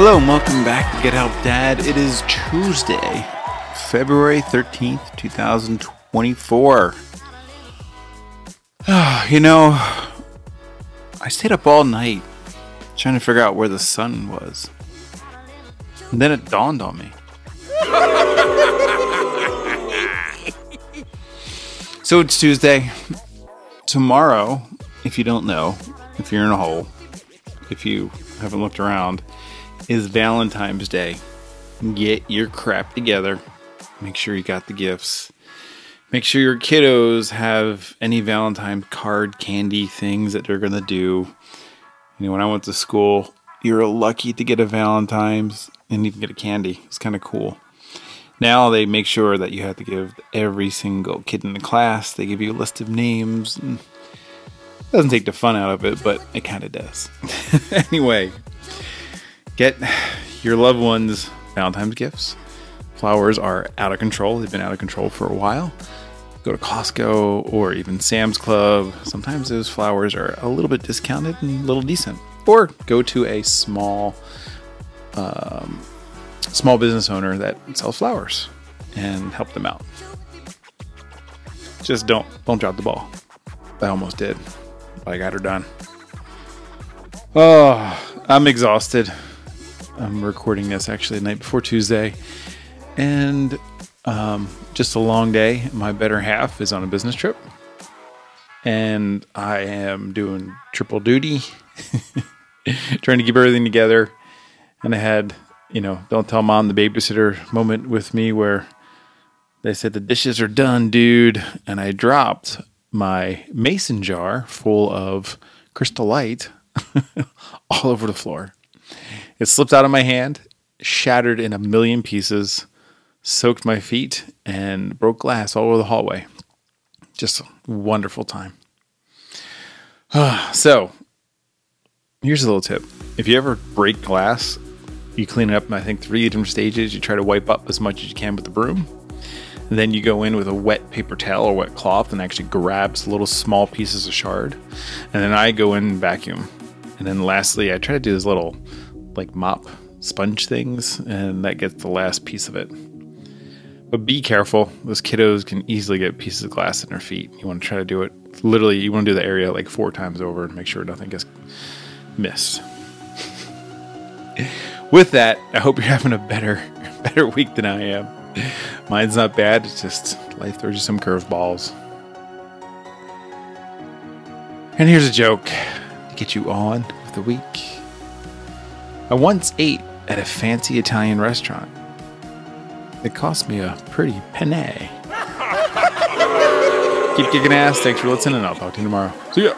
Hello and welcome back to Get Help Dad. It is Tuesday, February 13th, 2024. Oh, you know, I stayed up all night trying to figure out where the sun was. And then it dawned on me. so it's Tuesday. Tomorrow, if you don't know, if you're in a hole, if you haven't looked around, is Valentine's Day. Get your crap together. Make sure you got the gifts. Make sure your kiddos have any Valentine card candy things that they're going to do. You know, when I went to school, you were lucky to get a Valentine's and even get a candy. It's kind of cool. Now they make sure that you have to give every single kid in the class, they give you a list of names. And it doesn't take the fun out of it, but it kind of does. anyway, Get your loved ones Valentine's gifts. Flowers are out of control. They've been out of control for a while. Go to Costco or even Sam's Club. Sometimes those flowers are a little bit discounted and a little decent. Or go to a small, um, small business owner that sells flowers and help them out. Just don't don't drop the ball. I almost did, but I got her done. Oh, I'm exhausted. I'm recording this actually the night before Tuesday, and um, just a long day. My better half is on a business trip, and I am doing triple duty, trying to keep everything together. And I had, you know, don't tell mom the babysitter moment with me where they said the dishes are done, dude, and I dropped my mason jar full of crystal light all over the floor. It slipped out of my hand, shattered in a million pieces, soaked my feet, and broke glass all over the hallway. Just a wonderful time. so, here's a little tip. If you ever break glass, you clean it up in, I think, three different stages. You try to wipe up as much as you can with the broom. And then you go in with a wet paper towel or wet cloth and actually grabs little small pieces of shard. And then I go in and vacuum. And then lastly, I try to do this little like mop sponge things, and that gets the last piece of it. But be careful; those kiddos can easily get pieces of glass in their feet. You want to try to do it literally. You want to do the area like four times over and make sure nothing gets missed. With that, I hope you're having a better better week than I am. Mine's not bad. It's just life throws you some curveballs. And here's a joke to get you on with the week. I once ate at a fancy Italian restaurant. It cost me a pretty penny. Keep kicking ass. Thanks for listening. And I'll talk to you tomorrow. See ya.